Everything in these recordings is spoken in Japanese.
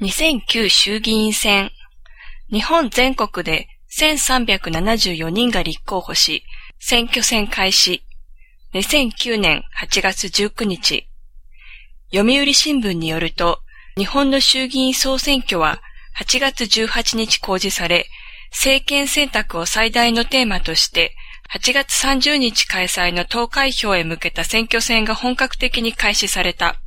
2009衆議院選。日本全国で1374人が立候補し、選挙戦開始。2009年8月19日。読売新聞によると、日本の衆議院総選挙は8月18日公示され、政権選択を最大のテーマとして、8月30日開催の投開票へ向けた選挙戦が本格的に開始された。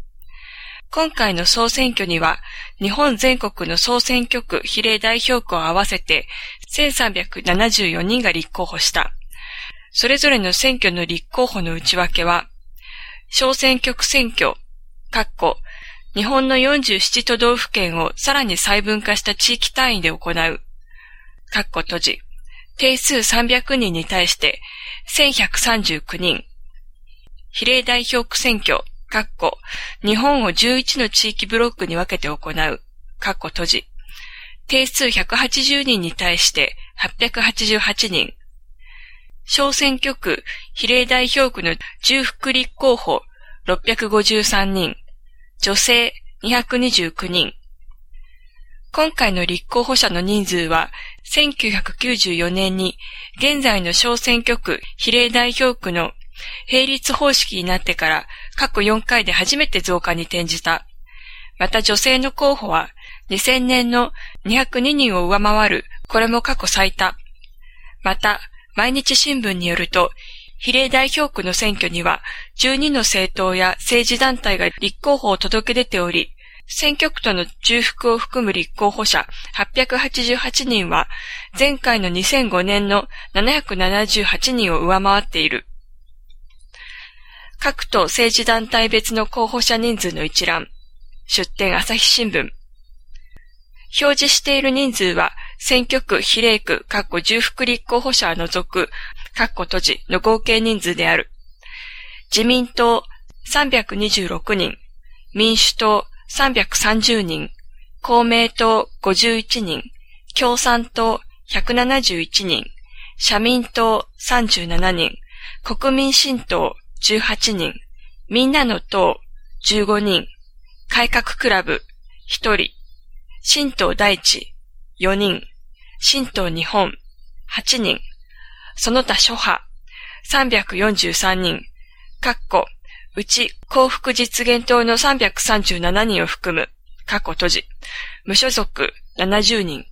今回の総選挙には、日本全国の総選挙区比例代表区を合わせて1374人が立候補した。それぞれの選挙の立候補の内訳は、小選挙区選挙、括弧、日本の47都道府県をさらに細分化した地域単位で行う、括弧閉じ、定数300人に対して1139人、比例代表区選挙、かっこ、日本を11の地域ブロックに分けて行う、かっこ閉じ。定数180人に対して888人。小選挙区、比例代表区の重複立候補653人。女性229人。今回の立候補者の人数は、1994年に現在の小選挙区比例代表区の並立方式になってから過去4回で初めて増加に転じた。また女性の候補は2000年の202人を上回る、これも過去最多。また、毎日新聞によると、比例代表区の選挙には12の政党や政治団体が立候補を届け出ており、選挙区との重複を含む立候補者888人は前回の2005年の778人を上回っている。各党政治団体別の候補者人数の一覧。出展朝日新聞。表示している人数は、選挙区、比例区、括弧重複立候補者を除く、括弧閉じの合計人数である。自民党326人、民主党330人、公明党51人、共産党171人、社民党37人、国民新党18人、みんなの党15人、改革クラブ。1人、新党大地4人、新党日本。8人、その他諸派。343人、かっこ、うち幸福実現党の337人を含む、過去閉じ、無所属。70人、